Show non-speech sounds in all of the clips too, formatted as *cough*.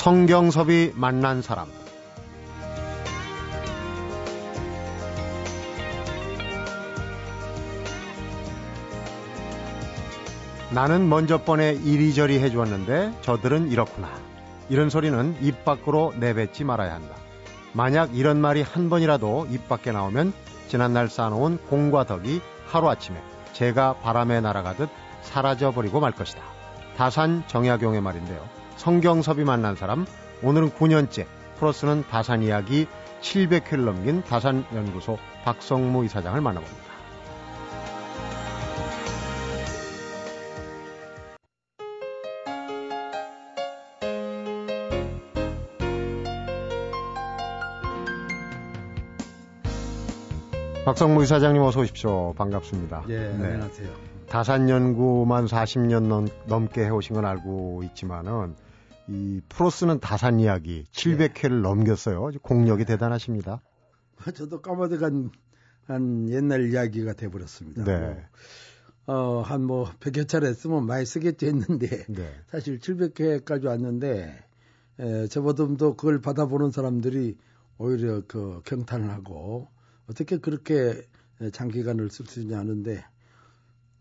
성경섭이 만난 사람 나는 먼저 번에 이리저리 해주었는데 저들은 이렇구나. 이런 소리는 입 밖으로 내뱉지 말아야 한다. 만약 이런 말이 한 번이라도 입 밖에 나오면 지난날 쌓아놓은 공과 덕이 하루아침에 제가 바람에 날아가듯 사라져버리고 말 것이다. 다산 정약용의 말인데요. 성경섭이 만난 사람, 오늘은 9년째 프로스는 다산 이야기 700회를 넘긴 다산 연구소 박성무 이사장을 만나봅니다. 박성무 이사장님 어서 오십시오. 반갑습니다. 예, 네. 안녕하세요. 다산 연구만 40년 넘, 넘게 해오신 건 알고 있지만은 이 프로스는 다산 이야기 700회를 예. 넘겼어요. 공력이 대단하십니다. *laughs* 저도 까마득한 한 옛날 이야기가 돼버렸습니다. 네. 뭐, 어, 한 뭐 100여 차례 했으면 많이 쓰겠지 했는데 *laughs* 네. 사실 700회까지 왔는데 에, 저보다도 그걸 받아보는 사람들이 오히려 그 경탄을 하고 어떻게 그렇게 장기간을 쓸 수 있냐 하는데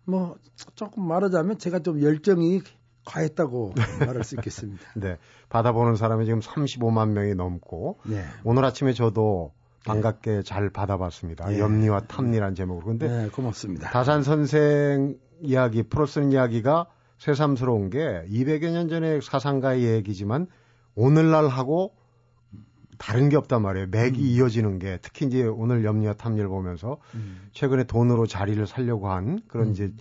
뭐 조금 말하자면 제가 좀 열정이 과했다고 말할 수 있겠습니다. *laughs* 네. 받아보는 사람이 지금 35만 명이 넘고 네. 오늘 아침에 저도 반갑게 네. 잘 받아봤습니다. 네. 염리와 탐리란 제목으로. 근데 네, 고맙습니다. 다산 선생 이야기, 프로슨 이야기가 새삼스러운 게 200여 년 전의 사상가의 얘기지만 오늘날 하고 다른 게 없단 말이에요. 맥이 음. 이어지는 게 특히 이제 오늘 염려 탐리를 보면서 음. 최근에 돈으로 자리를 살려고 한 그런 음. 이제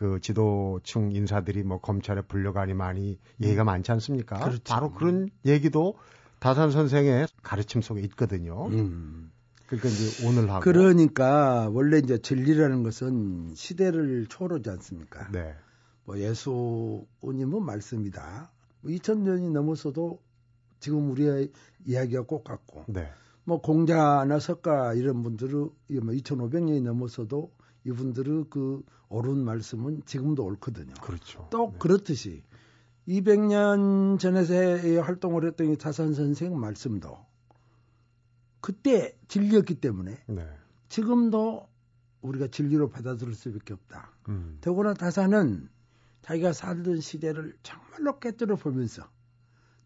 그 지도층 인사들이 뭐 검찰에 불려가니 많이 얘기가 많지 않습니까? 그렇죠. 바로 그런 얘기도 다산 선생의 가르침 속에 있거든요. 음. 그러니까 이제 오늘 하고 그러니까 원래 이제 진리라는 것은 시대를 초월하지 않습니까? 네. 뭐 예수님은 말씀이다. 2000년이 뭐 넘어서도 지금 우리의 이야기가 꼭 같고 네. 뭐 공자나 석가 이런 분들은 뭐 2,500년이 넘어서도 이분들의 그 옳은 말씀은 지금도 옳거든요. 그렇죠. 또 네. 그렇듯이 200년 전에서 활동을 했던 이 자산 선생 말씀도 그때 진리였기 때문에 네. 지금도 우리가 진리로 받아들일 수밖에 없다. 음. 더구나 다산은 자기가 살던 시대를 정말로 깨뜨려 보면서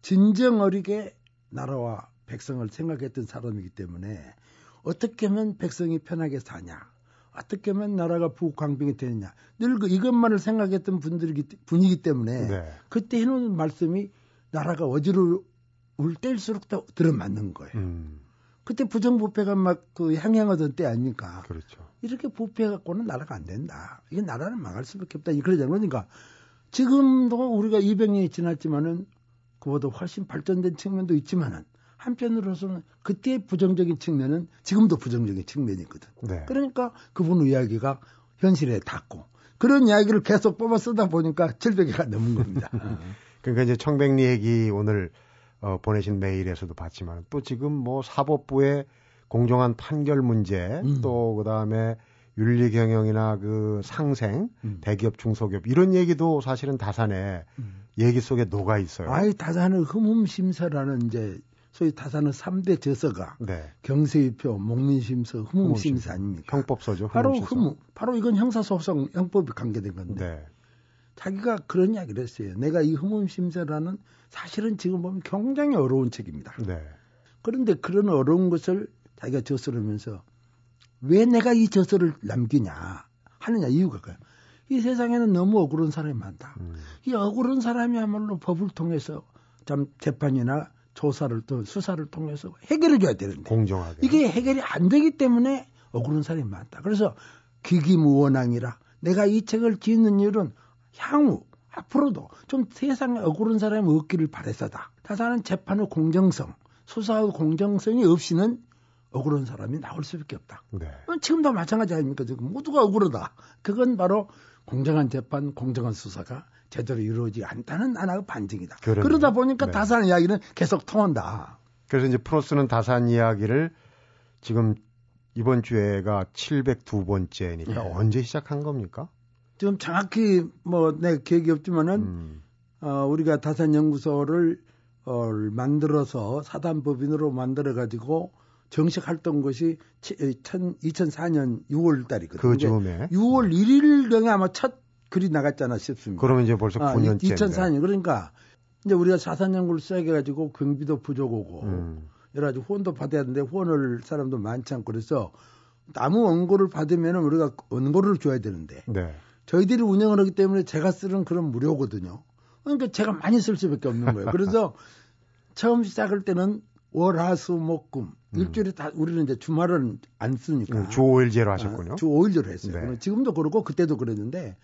진정 어리게 나라와 백성을 생각했던 사람이기 때문에 어떻게 하면 백성이 편하게 사냐, 어떻게 하면 나라가 부강병이 되느냐, 늘 그 이것만을 생각했던 분들이기 분이기 때문에 네. 그때 해놓은 말씀이 나라가 어지러울 때일수록 더 들어맞는 거예요. 음. 그때 부정부패가 막 그 향행하던 때 아닙니까? 그렇죠. 이렇게 부패해갖고는 나라가 안 된다. 이게 나라는 망할 수밖에 없다. 그러잖아요. 그러니까 지금도 우리가 200년이 지났지만은 그보다 훨씬 발전된 측면도 있지만은 한편으로서는 그때의 부정적인 측면은 지금도 부정적인 측면이 있거든. 네. 그러니까 그분 이야기가 현실에 닿고 그런 이야기를 계속 뽑아 쓰다 보니까 700개가 넘은 겁니다. *laughs* 그러니까 이제 청백리 얘기 오늘 어, 보내신 메일에서도 봤지만 또 지금 뭐 사법부의 공정한 판결 문제 음. 또 그다음에 윤리 경영이나 그 상생, 음. 대기업 중소기업 이런 얘기도 사실은 다산에 음. 얘기 속에 녹아 있어요. 아이 다산은 흠흠 심사라는 이제 소위 다산은 3대 저서가 네. 경세위표, 목민심서, 흠흠심사 아닙니까? 형법서죠. 바로 흠, 바로 이건 형사소송 형법이 관계된 건데. 네. 자기가 그런 이야기를 했어요. 내가 이 흠흠심사라는 사실은 지금 보면 굉장히 어려운 책입니다. 네. 그런데 그런 어려운 것을 자기가 저서하면서 왜 내가 이 저서를 남기냐 하느냐 이유가 그거야. 이 세상에는 너무 억울한 사람이 많다. 음. 이 억울한 사람이야말로 법을 통해서 참 재판이나 조사를 또 수사를 통해서 해결해 줘야 되는데 공정하게 이게 해결이 안 되기 때문에 억울한 사람이 많다. 그래서 기기무원항이라 내가 이 책을 짓는 이유는 향후 앞으로도 좀 세상에 억울한 사람이 없기를 바래서다. 다사는 재판의 공정성, 수사의 공정성이 없이는 억울한 사람이 나올 수밖에 없다. 네. 지금도 마찬가지 아닙니까? 지금 모두가 억울하다. 그건 바로 공정한 재판, 공정한 수사가 제대로 이루어지지 않다는 하나의 반증이다. 그러네. 그러다 보니까 네. 다산 이야기는 계속 통한다. 그래서 이제 프로스는 다산 이야기를 지금 이번 주에가 702번째니까 네. 언제 시작한 겁니까? 지금 정확히 뭐 내 기억이 없지만은 음. 어, 우리가 다산 연구소를 만들어서 사단법인으로 만들어 가지고 정식 활동 것이 2004년 6월 달이거든요. 그 즈음에 6월 1일 경에 아마 첫 글이 나갔잖아 싶습니다. 그러면 이제 벌써 9년째. 아, 2004년 그러니까 이제 우리가 사산 연구를 시작해 가지고 경비도 부족하고 음. 여러 가지 후원도 받아야 되는데 후원을 사람도 많지 않고 그래서 아무 원고를 받으면 우리가 원고를 줘야 되는데 네. 저희들이 운영을 하기 때문에 제가 쓰는 그런 무료거든요. 그러니까 제가 많이 쓸 수밖에 없는 거예요. 그래서 *laughs* 처음 시작할 때는 월화수목금 음. 일주일에 다 우리는 이제 주말은 안 쓰니까 음, 주 5일제로 하셨군요. 아, 주 5일제로 했어요. 네. 지금도 그렇고 그때도 그랬는데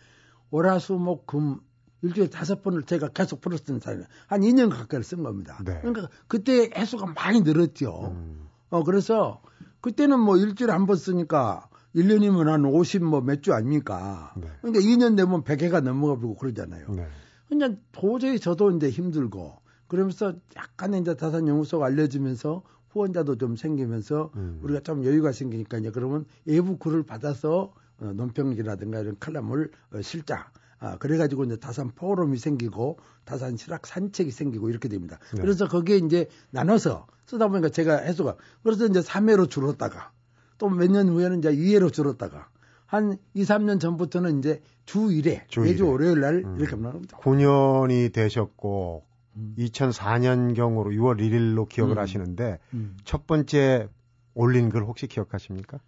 월화수목금 일주일에 다섯 번을 제가 계속 풀었던 사람이 한 2년 가까이 쓴 겁니다. 네. 그러니까 그때 해수가 많이 늘었죠. 음. 어 그래서 그때는 뭐 일주일에 한 번 쓰니까 1년이면 한 50 뭐 몇 주 아닙니까? 네. 그러니까 2년 되면 100회가 넘어가 버리고 그러잖아요. 네. 그냥 도저히 저도 이제 힘들고 그러면서 약간의 이제 다산 연구소가 알려지면서 후원자도 좀 생기면서 음. 우리가 좀 여유가 생기니까 이제 그러면 외부 글을 받아서 어, 논평기라든가 이런 칼럼을 어, 실자. 아, 그래가지고 이제 다산 포럼이 생기고 다산 실학 산책이 생기고 이렇게 됩니다. 네. 그래서 거기에 이제 나눠서 쓰다 보니까 제가 해수가 그래서 이제 3회로 줄었다가 또 몇 년 후에는 이제 2회로 줄었다가 한 2, 3년 전부터는 이제 주 1회, 주 매주 월요일 날 음. 이렇게 겁니다. 9년이 되셨고 음. 2004년경으로 6월 1일로 기억을 음. 하시는데 음. 첫 번째 올린 글 혹시 기억하십니까?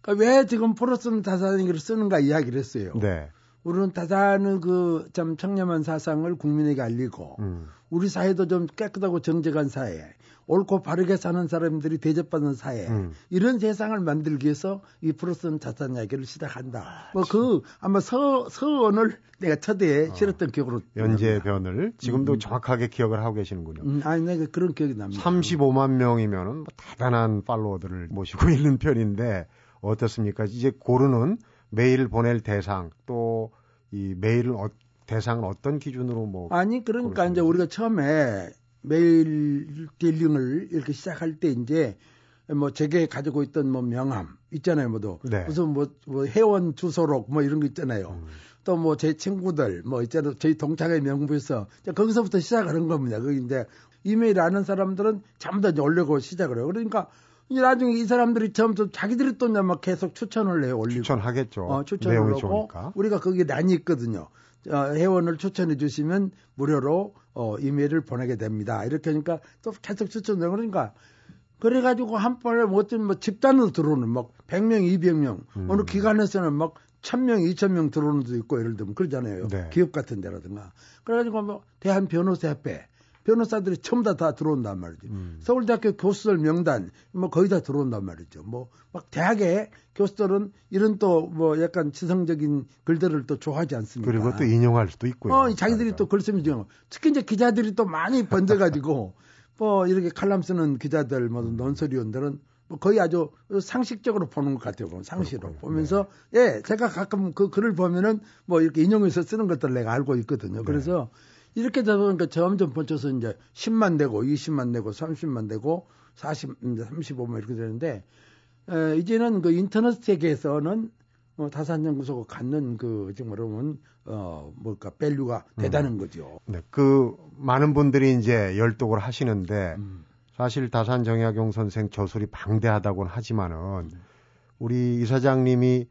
그러니까 왜 지금 프로스는 다산을 쓰는가 이야기를 했어요. 네. 우리는 다산의 그참 청렴한 사상을 국민에게 알리고 음. 우리 사회도 좀 깨끗하고 정직한 사회, 옳고 바르게 사는 사람들이 대접받는 사회 음. 이런 세상을 만들기 위해서 이 프로스는 자산 이야기를 시작한다. 아, 뭐그 아마 서 서원을 내가 첫대에 어. 실었던 기억으로 연재 변을 지금도 음. 정확하게 기억을 하고 계시는군요. 음, 아니 내가 그런 기억이 납니다. 35만 명이면은 뭐 대단한 팔로워들을 모시고 *laughs* 있는 편인데 어떻습니까? 이제 고르는 메일을 보낼 대상 또 이 메일을 어, 대상은 어떤 기준으로 뭐 아니 그러니까 이제 우리가 처음에 메일 딜링을 이렇게 시작할 때 이제 뭐 제게 가지고 있던 뭐 명함 있잖아요, 뭐도 네. 무슨 뭐, 뭐 회원 주소록 뭐 이런 거 있잖아요. 음. 또뭐 제 친구들 뭐 있잖아요, 저희 동창회 명부에서 거기서부터 시작하는 겁니다. 그 이제 이메일 아는 사람들은 전부 다 올리고 시작을 해요. 그러니까 이제 나중에 이 사람들이 처음부터 자기들이 또 막 계속 추천을 해 올리고 추천하겠죠. 어, 추천을 하고 좋으니까. 우리가 거기에 난이 있거든요. 어, 회원을 추천해 주시면 무료로 어, 이메일을 보내게 됩니다. 이렇게 하니까 또 계속 추천을 그러니까 그래가지고 한 번에 뭐 어떤 뭐 집단으로 들어오는 막 100명, 200명 음. 어느 기관에서는 막 1000명, 2000명 들어오는 데도 있고 예를 들면 그러잖아요. 네. 기업 같은 데라든가. 그래가지고 뭐 대한 변호사협회 변호사들이 전부 다, 다 들어온단 말이죠. 음. 서울대학교 교수들 명단 뭐 거의 다 들어온단 말이죠. 뭐 막 대학의 교수들은 이런 또 뭐 약간 지성적인 글들을 또 좋아하지 않습니까? 그리고 또 인용할 수도 있고요. 어, 자기들이 또 글 쓰면 죠 특히 이제 기자들이 또 많이 번져가지고 *laughs* 뭐 이렇게 칼럼 쓰는 기자들 뭐 논설위원들은 뭐 거의 아주 상식적으로 보는 것 같아요. 상식으로 그렇군요. 보면서 네. 예, 제가 가끔 그 글을 보면은 뭐 이렇게 인용해서 쓰는 것들 내가 알고 있거든요. 네. 그래서 이렇게 되다 보니까 점점 번져서 이제 10만 되고 20만 되고 30만 되고 40, 이제 35만 이렇게 되는데 에, 이제는 그 인터넷 세계에서는 어, 다산연구소가 갖는 그 지금 말하면 어 뭘까 value가 음. 대단한 거죠. 네, 그 많은 분들이 이제 열독을 하시는데 음. 사실 다산 정약용 선생 저술이 방대하다고는 하지만은 음. 우리 이사장님이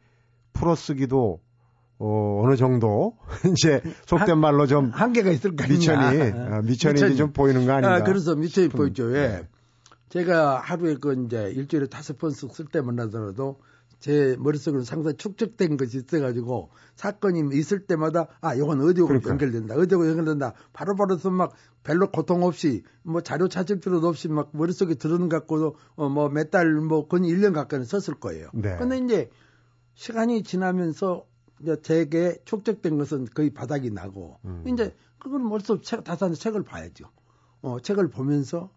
풀어쓰기도 어, 어느 정도 *laughs* 이제 속된 말로 좀 한계가 있을 거 밑천이 어, 밑천이, 밑천이. 좀 보이는 거 아닌가? 아, 그래서 밑천이 보이죠. 예. 네. 제가 하루에 그 이제 일주일에 다섯 번씩 쓸 때만 하더라도 제 머릿속으로 상당히 축적된 것이 있어가지고 사건이 있을 때마다 아 이건 어디하고 그러니까. 연결된다 어디하고 연결된다 바로바로 막 별로 고통 없이 뭐 자료 찾을 필요도 없이 막 머릿속에 들어는 갖고도 어 뭐 몇 달뭐 거의 1년 가까이 썼을 거예요. 네. 근데 이제 시간이 지나면서 이제 제게 축적된 것은 거의 바닥이 나고 음. 이제 그걸 벌써 책 다산 책을 봐야죠. 어 책을 보면서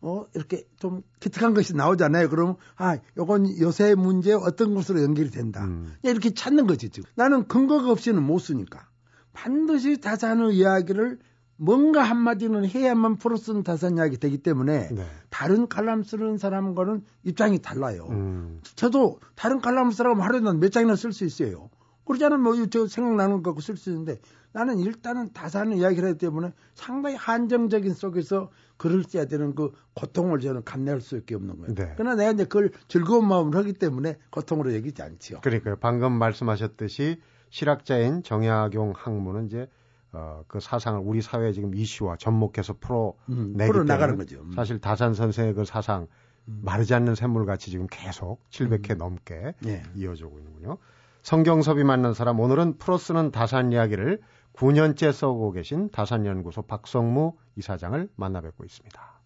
어 이렇게 좀 기특한 것이 나오잖아요. 그러면 아 요건 요새 문제 어떤 것으로 연결이 된다. 음. 이렇게 찾는 거지 지금. 나는 근거가 없이는 못 쓰니까 반드시 다산의 이야기를 뭔가 한마디는 해야만 프로스는 다산 이야기 되기 때문에 네. 다른 칼럼 쓰는 사람과는 입장이 달라요. 음. 저도 다른 칼럼 쓰라고 하루에 몇 장이나 쓸 수 있어요. 그러지 않으면 뭐, 저 생각나는 거 쓸 수 있는데, 나는 일단은 다산을 이야기를 하기 때문에 상당히 한정적인 속에서 글을 써야 되는 그 고통을 저는 감내할 수밖에 없는 거예요. 네. 그러나 내가 이제 그걸 즐거운 마음으로 하기 때문에 고통으로 여기지 않지요. 그러니까요. 방금 말씀하셨듯이 실학자인 정약용 학문은 이제 어, 그 사상을 우리 사회에 지금 이슈와 접목해서 풀어내기 음, 풀어 나가는 거죠. 음. 사실 다산 선생의 그 사상 음. 마르지 않는 샘물같이 지금 계속 700회 음. 넘게 예. 이어지고 있는군요. 성경섭이 만난 사람 오늘은 풀어쓰는 다산 이야기를 9년째 써오고 계신 다산연구소 박성무 이사장을 만나 뵙고 있습니다.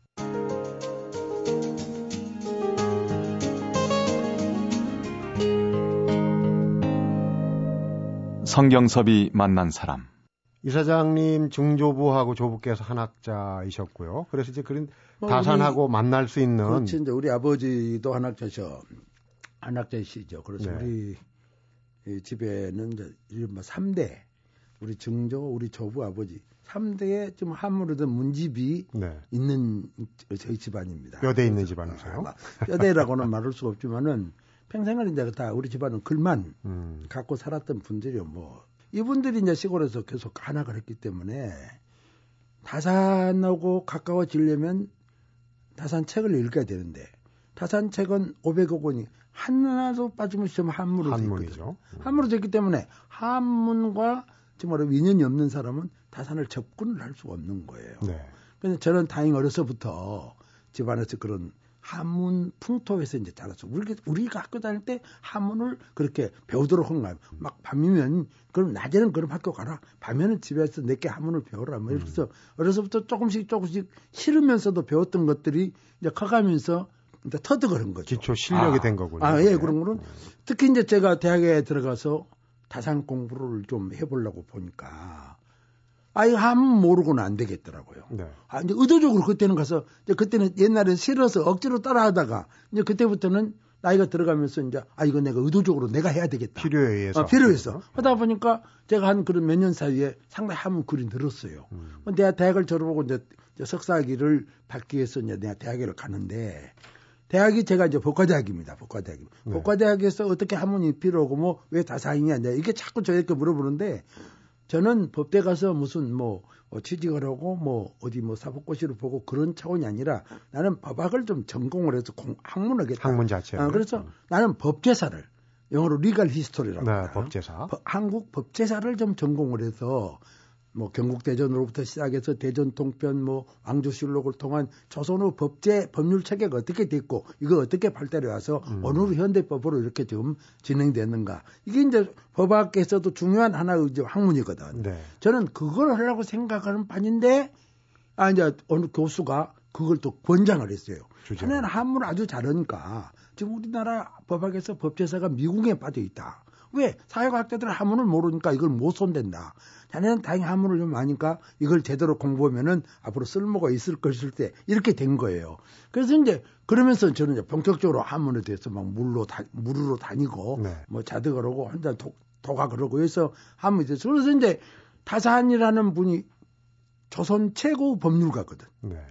성경섭이 만난 사람 이사장님 중조부하고 조부께서 한학자이셨고요. 그래서 이제 그런 뭐 다산하고 우리, 만날 수 있는 그렇지 이제 우리 아버지도 한학자셔 한학자이시죠. 그래서 네. 우리 집에는 이제 이른바 3대 우리 증조 우리 조부 아버지 3대에 좀 한물어든 문집이 네. 있는 저희 집안입니다. 뼈대 있는 집안이세요? 아, 뼈대라고는 *laughs* 말할 수가 없지만은 평생을 이제 다 우리 집안은 글만 음. 갖고 살았던 분들이요. 뭐 이분들이 이제 시골에서 계속 간학을 했기 때문에 다산하고 가까워지려면 다산 책을 읽어야 되는데 다산 책은 500억 원이 하나도 빠짐없이 한문으로 한문이죠. 음. 한문으로 됐기 때문에 한문과 정말 인연이 없는 사람은 다산을 접근을 할 수가 없는 거예요. 네. 그래서 저는 다행히 어려서부터 집안에서 그런 한문 풍토에서 이제 자랐어. 우리 우리가 학교 다닐 때 한문을 그렇게 배우도록 한 거예요. 막 밤이면 그럼 낮에는 그럼 학교 가라. 밤에는 집에서 내게 한문을 배워라. 뭐 이래서 음. 어려서부터 조금씩 조금씩 싫으면서도 배웠던 것들이 이제 커가면서 터득을 한 거죠. 기초 실력이 아, 된 거군요. 아, 예, 그런 거는 음. 특히 이제 제가 대학에 들어가서 다산 공부를 좀 해보려고 보니까 아이 한문 모르고는 안 되겠더라고요. 네. 아 이제 의도적으로 그때는 가서 이제 그때는 옛날에 싫어서 억지로 따라하다가 이제 그때부터는 나이가 들어가면서 이제 아 이거 내가 의도적으로 내가 해야 되겠다. 필요에 의해서. 어, 필요해서 네. 하다 보니까 제가 한 그런 몇 년 사이에 상당히 한문 글이 늘었어요. 음. 내가 대학을 졸업하고 이제 석사학위를 받기 위해서 이제 내가 대학을 가는데 대학이 제가 이제 법과대학입니다. 법과대학. 네. 법과대학에서 어떻게 한문이 필요하고 뭐 왜 다사이냐 이게 자꾸 저에게 물어보는데 저는 법대 가서 무슨 뭐 어, 취직을 하고 뭐 어디 뭐 사법고시를 보고 그런 차원이 아니라 나는 법학을 좀 전공을 해서 공, 학문하겠다. 학문 자체. 아, 그래서 음. 나는 법제사를 영어로 리갈 히스토리라고 네, 법제사. 법, 한국 법제사를 좀 전공을 해서 뭐 경국대전으로부터 시작해서 대전 통편 뭐 왕조실록을 통한 조선의 법제 법률 체계가 어떻게 됐고 이거 어떻게 발달해 와서 음. 어느 현대법으로 이렇게 좀 진행됐는가 이게 이제 법학에서도 중요한 하나의 이제 학문이거든. 네. 저는 그걸 하려고 생각하는 판인데 아 이제 어느 교수가 그걸 또 권장을 했어요. 자네는 한문을 아주 잘하니까 지금 우리나라 법학에서 법제사가 미국에 빠져 있다. 왜? 사회과학자들은 한문을 모르니까 이걸 못 손댄다. 자네는 다행히 한문을 좀 아니까 이걸 제대로 공부하면은 앞으로 쓸모가 있을 것일 때 이렇게 된 거예요. 그래서 이제 그러면서 저는 이제 본격적으로 한문에 대해서 막 물로 다, 물으로 다니고 네. 뭐 자득을 하고 혼자 독, 도각을 하고 해서 한문에 대해서 그래서 이제 타산이라는 분이 조선 최고 법률가거든. 네.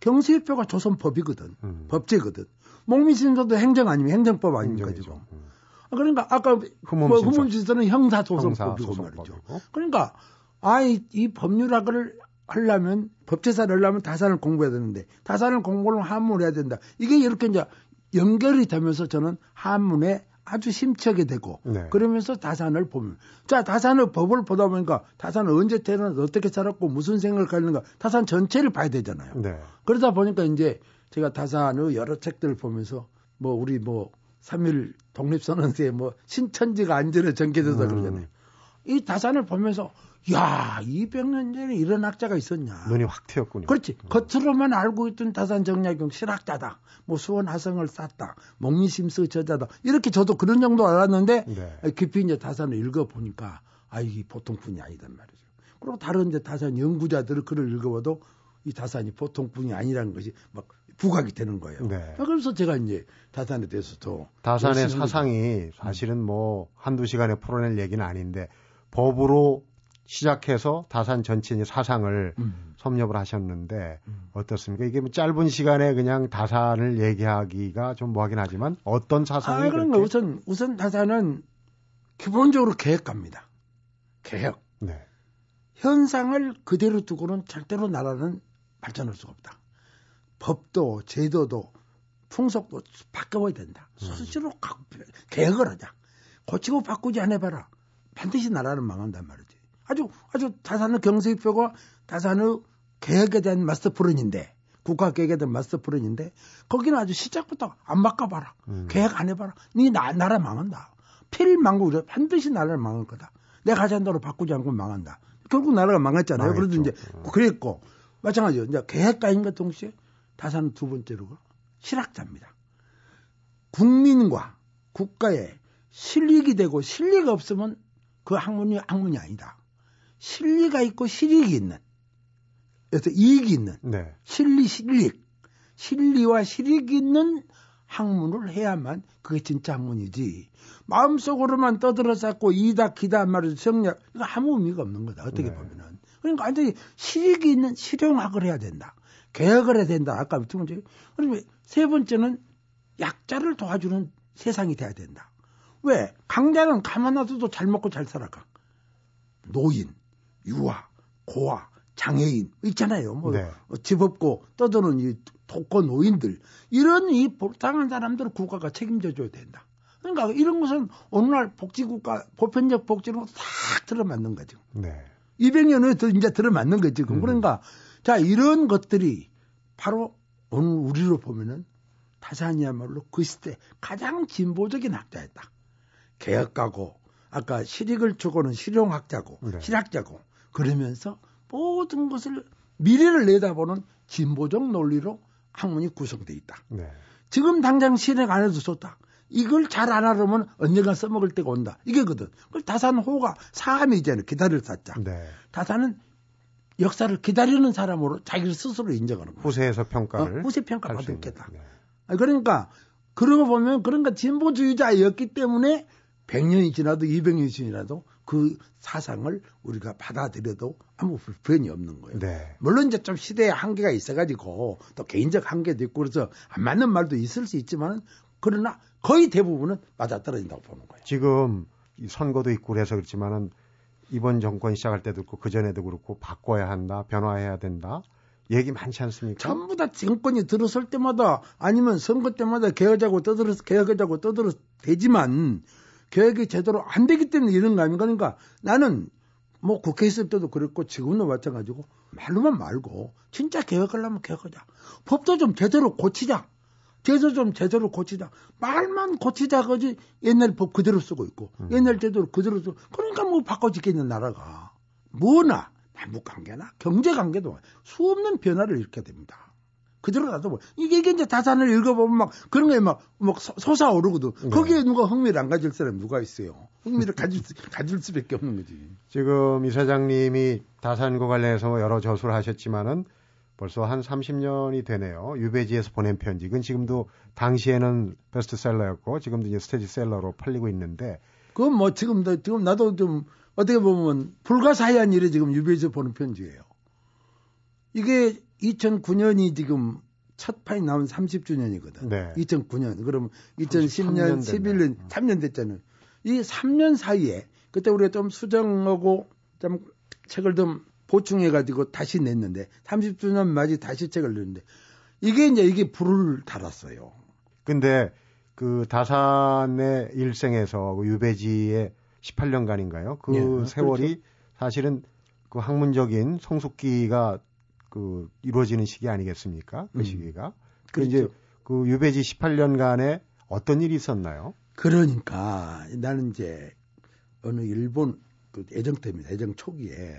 경세표가 조선법이거든. 음. 법제거든. 목미신서도 행정 아니면 행정법 아닙니까 지금. 음. 그러니까 아까 후문신서는 뭐 형사소송법이고 형사 말이죠. 그러니까 아이 이 법률학을 하려면 법제사를 하려면 다산을 공부해야 되는데 다산을 공부를 한문을 해야 된다. 이게 이렇게 이제 연결이 되면서 저는 한문에 아주 심취하게 되고 네. 그러면서 다산을 보면 자 다산의 법을 보다 보니까 다산은 언제 태어나서 어떻게 살았고 무슨 생각을 가지는가 다산 전체를 봐야 되잖아요. 네. 그러다 보니까 이제 제가 다산의 여러 책들을 보면서 뭐 우리 뭐 3일 독립선언서에 뭐 신천지가 안전에 전개돼서 음. 그러잖아요. 이 다산을 보면서 야 200년 전에 이런 학자가 있었냐. 눈이 확 트였군요. 그렇지. 음. 겉으로만 알고 있던 다산 정약용 실학자다. 뭐 수원 화성을 쌌다. 목리심스 저자다. 이렇게 저도 그런 정도 알았는데 네. 깊이 이제 다산을 읽어보니까 아 이게 보통 분이 아니단 말이죠. 그리고 다른 이제 다산 연구자들을 글을 읽어봐도 이 다산이 보통 분이 아니라는 것이 막 부각이 되는 거예요. 네. 아, 그래서 제가 이제 다산에 대해서 더 다산의 사상이 사실은 뭐 한두 시간에 풀어낼 얘기는 아닌데 법으로 시작해서 다산 전체의 사상을 음. 섭렵을 하셨는데 음. 어떻습니까? 이게 뭐 짧은 시간에 그냥 다산을 얘기하기가 좀 뭐하긴 하지만 어떤 사상이 아, 그런 거 우선 우선 다산은 기본적으로 계획갑니다. 계획. 네. 현상을 그대로 두고는 절대로 나라는 발전할 수가 없다. 법도 제도도 풍속도 바꿔봐야 된다. 음. 스스로 개혁을 하자. 고치고 바꾸지 않아봐라. 반드시 나라는 망한단 말이지. 아주 아주 다산의 경제표가 다산의 개혁에 대한 마스터 프론인데 국가 개혁에 대한 마스터 프론인데 거기는 아주 시작부터 안 바꿔봐라. 음. 개혁 안 해봐라. 니 나, 나라 망한다. 필망고 반드시 나라를 망할 거다. 내가 하자는 대로 바꾸지 않고 망한다. 결국 나라가 망했잖아요. 그래도 이제 어. 그랬고 마찬가지로 이제 계획가인과 동시에 다산 두 번째로가 실학자입니다. 국민과 국가에 실익이 되고 실리가 없으면 그 학문이 학문이 아니다. 실리가 있고 실익이 있는 그래서 이익이 있는 네. 실리 실익 실리와 실익이 있는 학문을 해야만 그게 진짜 학문이지. 마음속으로만 떠들어 쌓고 이다 기다 말을 성략 이거 아무 의미가 없는 거다. 어떻게 네. 보면은. 그러니까 완전히 실익이 있는 실용학을 해야 된다. 개혁을 해야 된다. 아까 두 번째. 그러면 세 번째는 약자를 도와주는 세상이 돼야 된다. 왜? 강자는 가만 놔둬도 잘 먹고 잘 살아가. 노인, 유아, 고아, 장애인 있잖아요. 뭐 네. 집 없고 떠드는 이 독거 노인들 이런 이 불쌍한 사람들을 국가가 책임져 줘야 된다. 그러니까 이런 것은 오늘날 복지국가 보편적 복지로 싹 들어맞는 거죠. 네. 200년 후에 이제 들어맞는 거지. 음. 그러니까 자 이런 것들이 바로 오늘 우리로 보면은 타산이야말로 그 시대 가장 진보적인 학자였다. 개혁가고 아까 실익을 주고는 실용학자고 네. 실학자고 그러면서 모든 것을 미래를 내다보는 진보적 논리로 학문이 구성돼 있다. 네. 지금 당장 실행 안 해도 좋다. 이걸 잘 안 하려면 언젠가 써먹을 때가 온다. 이게거든. 그걸 다산 호가 사함이잖아요. 기다릴 사자. 네. 다산은 역사를 기다리는 사람으로 자기를 스스로 인정하는 거예요. 후세에서 평가를. 어, 후세 평가 받겠다. 네. 그러니까 그러고 보면 그런가 진보주의자였기 때문에 100년이 지나도 200년이 지나도 그 사상을 우리가 받아들여도 아무 불편이 없는 거예요. 네. 물론 이제 좀 시대의 한계가 있어가지고 또 개인적 한계도 있고 그래서 안 맞는 말도 있을 수 있지만 그러나 거의 대부분은 맞아떨어진다고 보는 거예요. 지금 선거도 있고 그래서 그렇지만은 이번 정권 시작할 때도 그렇고 그 전에도 그렇고 바꿔야 한다, 변화해야 된다. 얘기 많지 않습니까? 전부 다 정권이 들어설 때마다 아니면 선거 때마다 개혁하자고 떠들어 개혁하자고 떠들어 되지만 계획이 제대로 안 되기 때문에 이런 거 아닙니까? 그러니까 나는 뭐 국회 있을 때도 그랬고 지금도 마찬가지고 말로만 말고 진짜 개혁하려면 개혁하자. 법도 좀 제대로 고치자. 제도 좀 제대로 고치자. 말만 고치자 그지 옛날 법 그대로 쓰고 있고 음. 옛날 제대로 그대로 쓰고 그러니까 뭐 바꿔지겠는 나라가 뭐나 남북 관계나 경제 관계도 수없는 변화를 일으켜야 됩니다. 그대로 놔두고 이게, 이게 이제 다산을 읽어보면 막 그런 게막막 솟아오르거든. 네. 거기에 누가 흥미를 안 가질 사람 누가 있어요? 흥미를 가질 수, *laughs* 가질 수밖에 없는 거지. 지금 이 사장님이 다산과 관련해서 여러 저술을 하셨지만은 벌써 한 30년이 되네요. 유배지에서 보낸 편지. 그건 지금도 당시에는 베스트셀러였고 지금도 이제 스테디셀러로 팔리고 있는데 그건 뭐 지금도 지금 나도 좀 어떻게 보면 불가사의한 일이 지금 유배지에서 보낸 편지예요. 이게 2009년이 지금 첫 판이 나온 30주년이거든. 네. 2009년. 그럼 2010년, 11년, 3년 됐잖아요. 이 3년 사이에 그때 우리가 좀 수정하고 좀 책을 좀 보충해가지고 다시 냈는데 30주년 맞이 다시 책을 냈는데 이게 이제 이게 불을 달았어요. 근데 그 다산의 일생에서 그 유배지의 18년간인가요? 그 네, 세월이 그렇죠. 사실은 그 학문적인 성숙기가 그 이루어지는 시기 아니겠습니까? 그 음. 시기가. 그 그렇죠. 이제 그 유배지 18년간에 어떤 일이 있었나요? 그러니까 나는 이제 어느 일본 그 애정 때문에 애정 초기에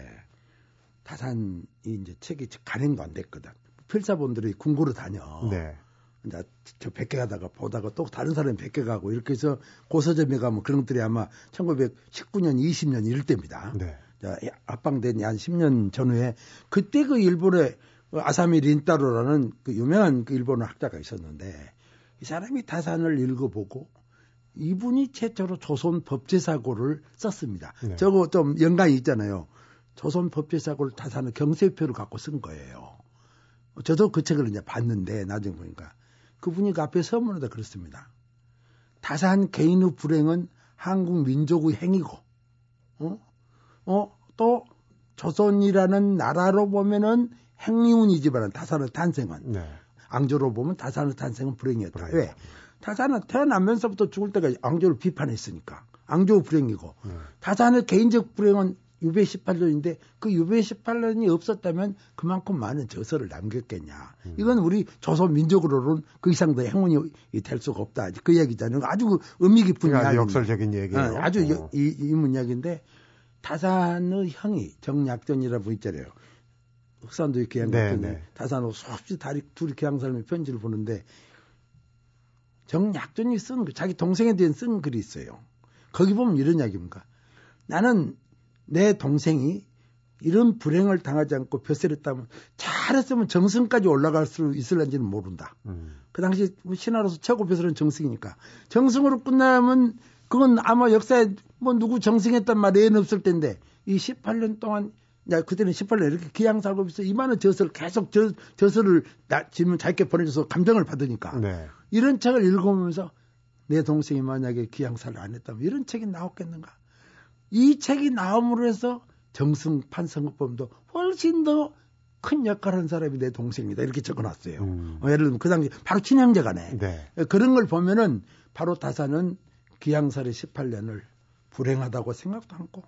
다산이 이제 책이 간행도 안 됐거든. 필사본들이 궁구로 다녀. 네. 이제 저 백개 가다가 보다가 또 다른 사람이 백개 가고 이렇게 해서 고서점에 가면 그런 것들이 아마 1919년, 20년 이럴 때입니다. 네. 압방된 한 10년 전후에 그때 그 일본의 아사미 린타로라는 그 유명한 그 일본어 학자가 있었는데 이 사람이 다산을 읽어보고 이분이 최초로 조선 법제사고를 썼습니다. 네. 저거 좀 연관이 있잖아요. 조선 법제사고를 다산을 경세표를 갖고 쓴 거예요. 저도 그 책을 이제 봤는데 나중에 보니까 그분이 그 앞에 서문에다 그렇습니다. 다산 개인의 불행은 한국 민족의 행위고, 어? 어? 또 조선이라는 나라로 보면은 행운이지만 다산의 탄생은 네. 앙조로 보면 다산의 탄생은 불행이었다. 불행. 왜? 다산은 태어나면서부터 죽을 때까지 앙조를 비판했으니까. 앙조 불행이고 네. 다산의 개인적 불행은 유배 18년인데 그 유배 18년이 없었다면 그만큼 많은 저서를 남겼겠냐. 음. 이건 우리 조선 민족으로는 그 이상 더 행운이 될 수가 없다. 그 얘기잖아요. 아주 의미 깊은 이야기. 역설적인 얘기예요. 어, 아주 어. 이, 이문 이야기인데 다산의 형이 정약전이라고 있잖아요. 흑산도의 기양 네, 같은 네. 다산으로 수없이 다리 둘이 기양 사람이 편지를 보는데 정약전이 쓴 자기 동생에 대한 쓴 글이 있어요. 거기 보면 이런 이야기입니다. 나는 내 동생이 이런 불행을 당하지 않고 벼슬했다면 잘했으면 정승까지 올라갈 수 있을런지는 모른다. 음. 그 당시 신하로서 최고 벼슬은 정승이니까 정승으로 끝나면 그건 아마 역사에 뭐 누구 정승했단 말에는 없을 텐데 이 18년 동안 야 그때는 18년 이렇게 기양 살고 있어 이만한 저서를 계속 저 저서를 나 지금 짧게 보내줘서 감정을 받으니까 네. 이런 책을 읽으면서 내 동생이 만약에 기양사를 안 했다면 이런 책이 나왔겠는가? 이 책이 나옴으로 해서 정승 판성법도 훨씬 더 큰 역할을 한 사람이 내 동생이다. 이렇게 적어놨어요. 음. 어, 예를 들면 그 당시 바로 친형제가네. 네. 그런 걸 보면은 바로 다사는 기양살의 18년을 불행하다고 생각도 않고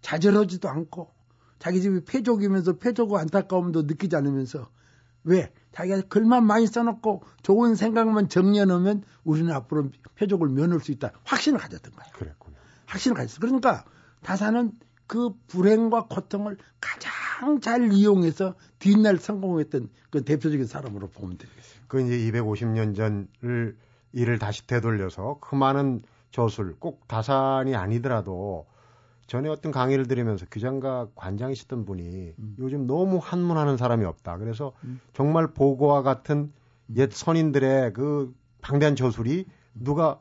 자절하지도 않고 자기 집이 폐족이면서 폐족과 안타까움도 느끼지 않으면서 왜? 자기가 글만 많이 써놓고 좋은 생각만 정리해놓으면 우리는 앞으로 폐족을 면할 수 있다. 확신을 가졌던 거예요. 그랬군요. 확신을 가졌어. 그러니까 다사는 그 불행과 고통을 가장 잘 이용해서 뒷날 성공했던 그 대표적인 사람으로 보면 되겠어요. 그 이제 250년 전을 일을 다시 되돌려서 그 많은 저술 꼭 다산이 아니더라도 전에 어떤 강의를 들으면서 규장과 관장이셨던 분이 음. 요즘 너무 한문하는 사람이 없다. 그래서 음. 정말 보고와 같은 옛 선인들의 그 방대한 저술이 누가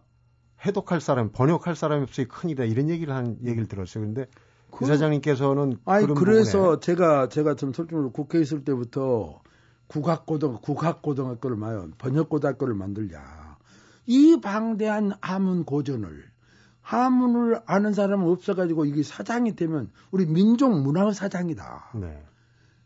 해독할 사람, 번역할 사람이 없으니 큰일이다. 이런 얘기를 한 얘기를 들었어요. 그런데 그 사장님께서는 아니 그래서 부분에... 제가 제가 좀 솔직히 국회에 있을 때부터 국학고등 국학고등학교를 말요 번역고등학교를 만들자. 이 방대한 아문 고전을 한문을 아는 사람은 없어가지고 이게 사장이 되면 우리 민족 문화의 사장이다. 네.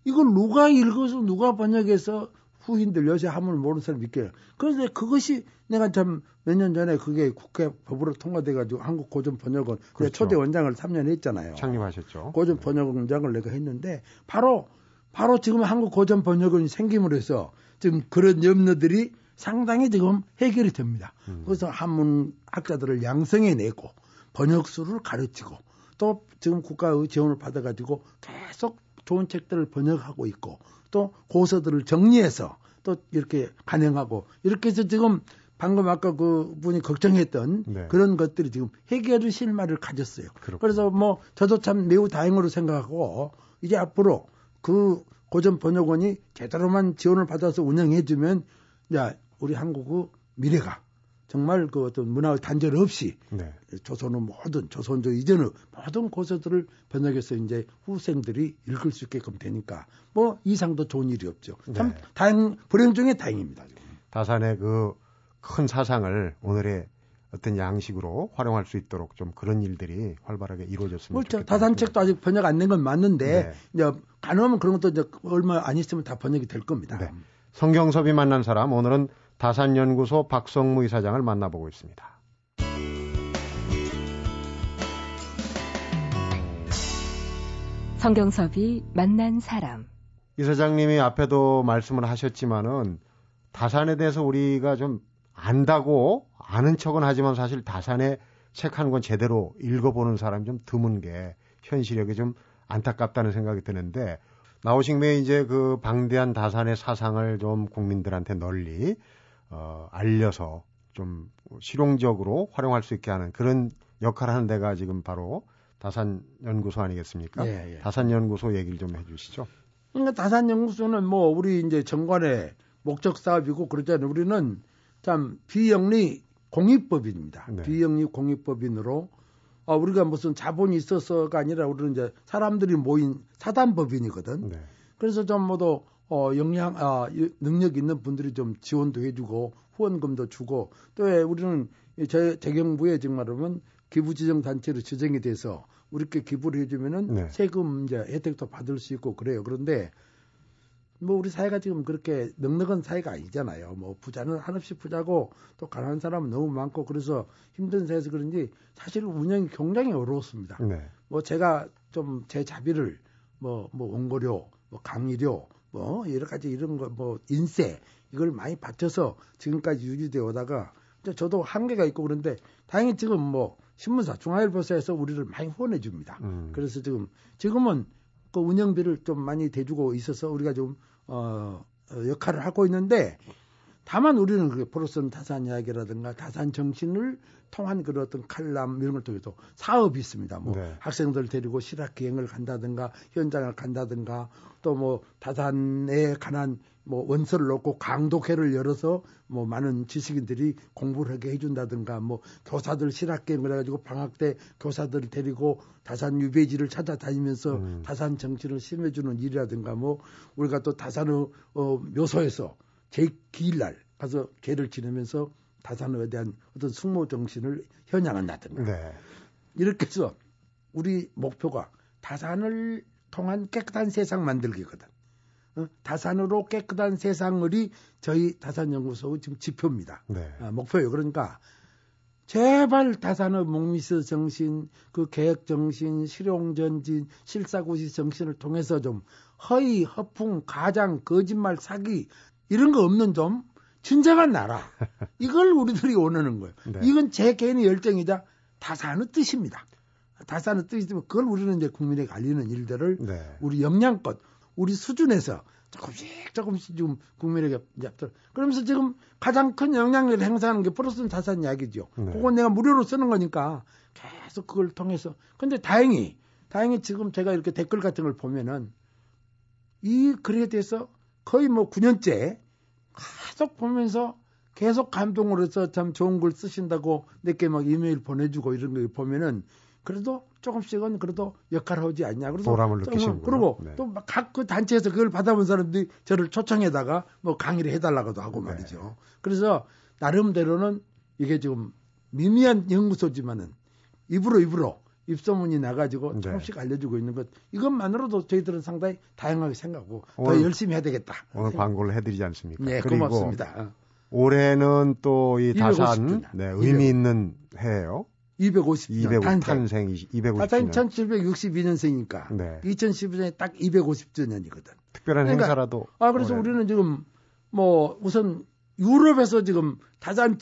이걸 누가 읽어서 누가 번역해서 후인들 요새 한문을 모르는 사람 믿겨요. 그런데 그것이 내가 참 몇 년 전에 그게 국회 법으로 통과돼가지고 한국 고전 번역원 그렇죠. 초대 원장을 3년 했잖아요. 창립하셨죠. 고전 번역 원장을 내가 했는데 바로 바로 지금 한국 고전 번역원이 생김으로 해서 지금 그런 염려들이 상당히 지금 해결이 됩니다. 음. 그래서 한문 학자들을 양성해내고 번역수를 가르치고 또 지금 국가의 지원을 받아가지고 계속 좋은 책들을 번역하고 있고 또 고서들을 정리해서 또 이렇게 간행하고 이렇게 해서 지금 방금 아까 그 분이 걱정했던 네. 그런 것들이 지금 해결의 실마를 가졌어요. 그렇군요. 그래서 뭐 저도 참 매우 다행으로 생각하고 이제 앞으로 그 고전 번역원이 제대로만 지원을 받아서 운영해주면 야 우리 한국의 미래가 정말 그 어떤 문화 단절 없이 네. 조선의 모든 조선조 이전의 모든 고서들을 번역해서 이제 후생들이 읽을 수 있게끔 되니까 뭐 이상도 좋은 일이 없죠. 참 네. 다행 불행 중에 다행입니다. 다산의 그 큰 사상을 오늘의 어떤 양식으로 활용할 수 있도록 좀 그런 일들이 활발하게 이루어졌으면 그렇죠. 좋겠다. 다산책도 아직 번역 안 된 건 맞는데 네. 이제 가능하면 그런 것도 이제 얼마 안 있으면 다 번역이 될 겁니다. 네. 성경섭이 만난 사람 오늘은 다산연구소 박성무 이사장을 만나보고 있습니다. 성경섭이 만난 사람. 이 사장님이 앞에도 말씀을 하셨지만은 다산에 대해서 우리가 좀 안다고 아는 척은 하지만 사실 다산의 책 한 권 제대로 읽어보는 사람이 좀 드문 게 현실력에 좀 안타깝다는 생각이 드는데 나오신 매 이제 그 방대한 다산의 사상을 좀 국민들한테 널리 어, 알려서 좀 실용적으로 활용할 수 있게 하는 그런 역할을 하는 데가 지금 바로 다산 연구소 아니겠습니까? 예, 예. 다산 연구소 얘기를 좀 해주시죠. 그러니까 다산 연구소는 뭐 우리 이제 정관의 목적 사업이고 그러잖아요. 우리는 참 비영리 공익법인입니다. 네. 비영리 공익법인으로 어, 우리가 무슨 자본이 있어서가 아니라 우리는 이제 사람들이 모인 사단법인이거든. 네. 그래서 좀 모두 어, 영향, 아, 능력 있는 분들이 좀 지원도 해주고 후원금도 주고 또 우리는 제, 재경부에 정말 하면 기부지정 단체로 지정이 돼서 우리께 기부를 해주면은 네. 세금 이제 혜택도 받을 수 있고 그래요. 그런데 뭐 우리 사회가 지금 그렇게 넉넉한 사회가 아니잖아요. 뭐 부자는 한없이 부자고 또 가난한 사람은 너무 많고 그래서 힘든 사회에서 그런지 사실 운영이 굉장히 어려웠습니다. 네. 뭐 제가 좀 제 자비를 뭐뭐 뭐 원고료, 뭐 강의료, 뭐 여러 가지 이런 거 뭐 인세 이걸 많이 바쳐서 지금까지 유지되어 오다가 저도 한계가 있고 그런데 다행히 지금 뭐 신문사 중앙일보사에서 우리를 많이 후원해 줍니다. 음. 그래서 지금 지금은 그 운영비를 좀 많이 대주고 있어서 우리가 좀 어, 어 역할을 하고 있는데 다만 우리는 그 포로선 다산 이야기라든가 다산 정신을 통한 그런 어떤 칼럼 이런 걸 통해서 사업이 있습니다. 뭐 네. 학생들 데리고 실학 기행을 간다든가 현장을 간다든가 또 뭐 다산에 관한 뭐 원서를 놓고 강독회를 열어서 뭐 많은 지식인들이 공부를 하게 해준다든가 뭐 교사들 실학 기행을 해가지고 방학 때 교사들 데리고 다산 유배지를 찾아다니면서 음. 다산 정치를 심해주는 일이라든가 뭐 우리가 또 다산의 어, 묘소에서 제2일날 가서 개를 지내면서 다산에 대한 어떤 숙모 정신을 현양한다든가 네. 이렇게 해서 우리 목표가 다산을 통한 깨끗한 세상 만들기거든. 어? 다산으로 깨끗한 세상을이 저희 다산연구소의 지금 지표입니다. 네. 아, 목표예요. 그러니까 제발 다산의 목미스 정신, 그 계획 정신, 실용 전진, 실사고시 정신을 통해서 좀 허위, 허풍, 가장, 거짓말, 사기 이런 거 없는 좀 진정한 나라. *laughs* 이걸 우리들이 원하는 거예요. 네. 이건 제 개인의 열정이자 다산의 뜻입니다. 다산의 뜻이면 그걸 우리는 이제 국민에게 알리는 일들을 네. 우리 역량껏 우리 수준에서 조금씩 조금씩 좀 국민에게 이제 그러면서 지금 가장 큰 영향력을 행사하는 게 플러스 자산 이야기죠. 네. 그건 내가 무료로 쓰는 거니까 계속 그걸 통해서. 근데 다행히 다행히 지금 제가 이렇게 댓글 같은 걸 보면은 이 글에 대해서 거의 뭐 9년째 계속 보면서 계속 감동을 해서 참 좋은 글 쓰신다고 내게 막 이메일 보내주고 이런 거 보면은 그래도 조금씩은 그래도 역할을 하지 않냐. 그래서 보람을 느끼시는 그리고 네. 또각 그 단체에서 그걸 받아본 사람들이 저를 초청해다가 뭐 강의를 해달라고도 하고 네. 말이죠. 그래서 나름대로는 이게 지금 미미한 연구소지만은 입으로 입으로 입소문이 나가지고 네. 조금씩 알려주고 있는 것 이것만으로도 저희들은 상당히 다양하게 생각하고 더 열심히 해야 되겠다. 오늘 광고를 해드리지 않습니까? 네, 고맙습니다. 올해는 또 이 다산 네, 의미 있는 해예요. 250년 250, 탄생 250년. 다산 1762년생이니까 네. 2012년에 딱 250주년이거든. 특별한 그러니까, 행사라도. 아 그래서 올해. 우리는 지금 뭐 우선 유럽에서 지금 다산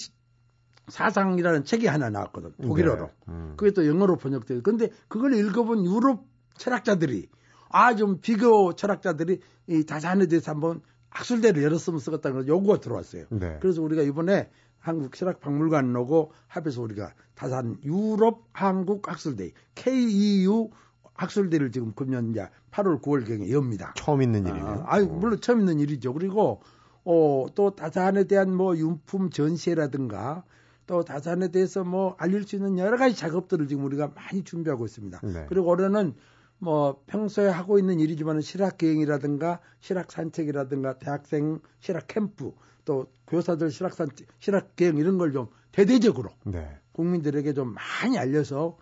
사상이라는 책이 하나 나왔거든. 독일어로. 네. 음. 그게 또 영어로 번역돼요. 근데 그걸 읽어본 유럽 철학자들이 아 좀 비교 철학자들이 이 다산에 대해서 한번 학술대를 열었으면 쓰겠다는 걸 요구가 들어왔어요. 네. 그래서 우리가 이번에 한국 철학 박물관 로고 합해서 우리가 다산 유럽 한국 학술대 KEU 학술대를 지금 금년 이제 8월 9월 경에 엽니다. 처음 있는 일이네요. 아, 아유, 물론 처음 있는 일이죠. 그리고 어, 또 다산에 대한 뭐 융품 전시라든가 또 다산에 대해서 뭐 알릴 수 있는 여러 가지 작업들을 지금 우리가 많이 준비하고 있습니다. 네. 그리고 올해는 뭐 평소에 하고 있는 일이지만 실학 기행이라든가 실학 산책이라든가 대학생 실학 캠프 또 교사들 실학 산책 실학 기행 이런 걸 좀 대대적으로 네. 국민들에게 좀 많이 알려서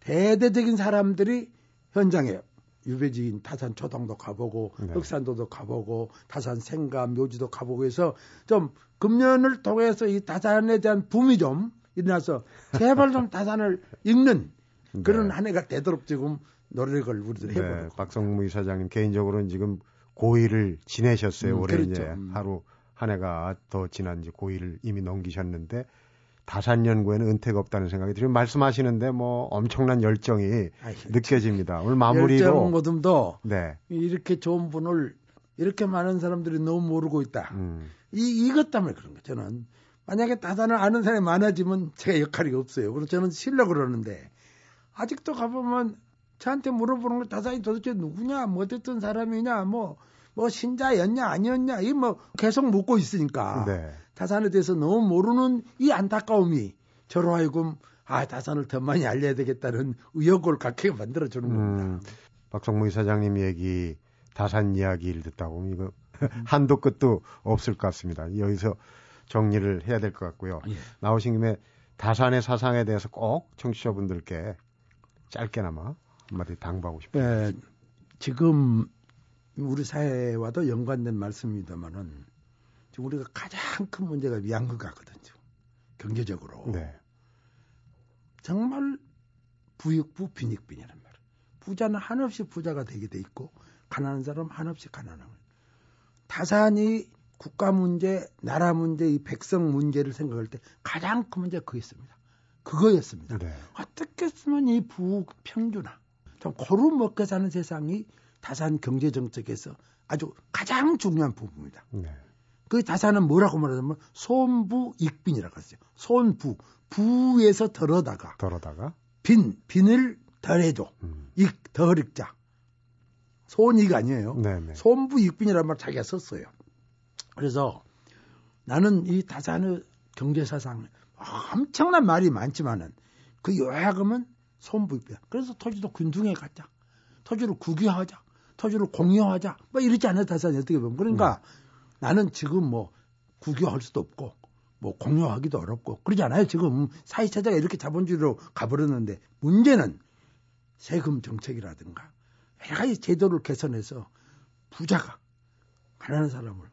대대적인 사람들이 현장에 유배지인 타산 초당도 가보고 네. 흑산도도 가보고 타산 생감 묘지도 가보고 해서 좀 금년을 통해서 이 다산에 대한 붐이 좀 일어나서 제발 좀 *laughs* 다산을 읽는 그런 네. 한 해가 되도록 지금 노력을 우리들 해보고. 네, 박성무 이사장님 개인적으로는 지금 고일을 지내셨어요. 음, 올해 그렇죠. 이제 음. 하루 한 해가 더 지난 이제 고일을 이미 넘기셨는데 다산 연구에는 은퇴가 없다는 생각이 들어요. 말씀하시는데 뭐 엄청난 열정이 아이, 느껴집니다. 오늘 마무리도 열정 모듬도 네. 이렇게 좋은 분을 이렇게 많은 사람들이 너무 모르고 있다. 음. 이 이것 때문에 그런 거 저는 만약에 다산을 아는 사람이 많아지면 제가 역할이 없어요. 그래서 저는 실력을 그러는데 아직도 가보면 저한테 물어보는 걸 다산이 도대체 누구냐, 뭐 어떤 사람이냐, 뭐, 뭐 신자였냐, 아니었냐, 이 뭐 계속 묻고 있으니까. 네. 다산에 대해서 너무 모르는 이 안타까움이 저로 하여금 아, 다산을 더 많이 알려야 되겠다는 의욕을 갖게 만들어 주는 음, 겁니다. 박성무 이사장님 얘기, 다산 이야기를 듣다 보면 이거 *laughs* 한도 끝도 없을 것 같습니다. 여기서 정리를 해야 될 것 같고요. 예. 나오신 김에 다산의 사상에 대해서 꼭 청취자분들께 짧게나마 한마디 당부하고 싶어요. 네, 지금 우리 사회와도 연관된 말씀입니다만은 지금 우리가 가장 큰 문제가 양극화거든요. 경제적으로. 네. 정말 부익부 빈익빈이란 말이에요. 부자는 한없이 부자가 되게 돼 있고 가난한 사람은 한없이 가난한 거예요. 다산이 국가 문제, 나라 문제, 이 백성 문제를 생각할 때 가장 큰 문제가 그였습니다. 그거였습니다. 네. 어떻게 쓰면 이 부평준화, 좀 고루 먹게 사는 세상이 다산 경제 정책에서 아주 가장 중요한 부분입니다. 네. 그 다산은 뭐라고 말하냐면 손부 익빈이라고 하죠. 손부 부에서 덜어다가 덜어다가 빈 빈을 덜해도 음. 익 덜 익자 손익 아니에요. 네네. 손부 익빈이라는 말 자기가 썼어요. 그래서 나는 이 다산의 경제사상 엄청난 말이 많지만은 그 요약하면 손부 익빈. 그래서 토지도 군중에 갖자. 토지를 국유하자. 토지를 공유하자. 뭐 이러지 않아요, 다산이 어떻게 보면. 그러니까 음. 나는 지금 뭐 국유할 수도 없고 뭐 공유하기도 어렵고 그러지 않아요. 지금 사회체제가 이렇게 자본주의로 가버렸는데 문제는 세금 정책이라든가 여러 가지 제도를 개선해서 부자가 가난한 사람을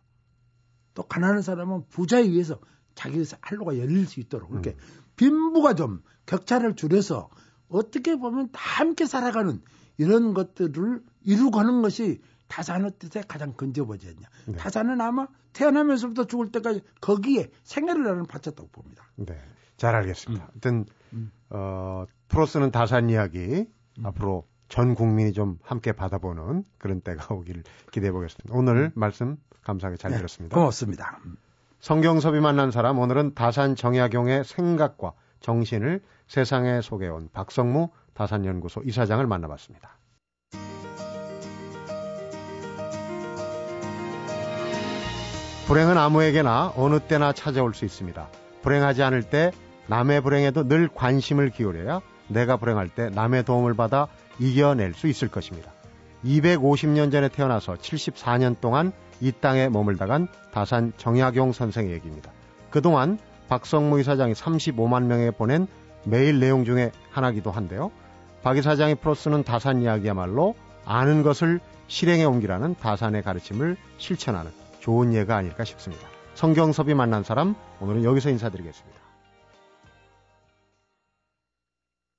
또 가난한 사람은 부자에 의해서 자기 할로가 열릴 수 있도록 그렇게 음. 빈부가 좀 격차를 줄여서 어떻게 보면 다 함께 살아가는 이런 것들을 이루고 하는 것이 타산의 뜻에 가장 근접하지 않냐. 네. 타산은 아마 태어나면서부터 죽을 때까지 거기에 생애를 나는 바쳤다고 봅니다. 네. 잘 알겠습니다. 음. 하여튼, 음. 어, 프로스는 다산 이야기 음. 앞으로 전 국민이 좀 함께 받아보는 그런 때가 *laughs* 오기를 기대해 보겠습니다. 오늘 음. 말씀 감사하게 잘 네, 들었습니다. 고맙습니다. 성경섭이 만난 사람 오늘은 다산 정약용의 생각과 정신을 세상에 소개해온 박성무 다산연구소 이사장을 만나봤습니다. 불행은 아무에게나 어느 때나 찾아올 수 있습니다. 불행하지 않을 때 남의 불행에도 늘 관심을 기울여야 내가 불행할 때 남의 도움을 받아 이겨낼 수 있을 것입니다. 250년 전에 태어나서 74년 동안 이 땅에 머물다간 다산 정약용 선생의 얘기입니다. 그동안 박성무 이사장이 35만 명에 보낸 메일 내용 중에 하나기도 한데요. 박 이사장이 풀어쓰는 다산 이야기야말로 아는 것을 실행에 옮기라는 다산의 가르침을 실천하는 좋은 예가 아닐까 싶습니다. 성경섭이 만난 사람 오늘은 여기서 인사드리겠습니다.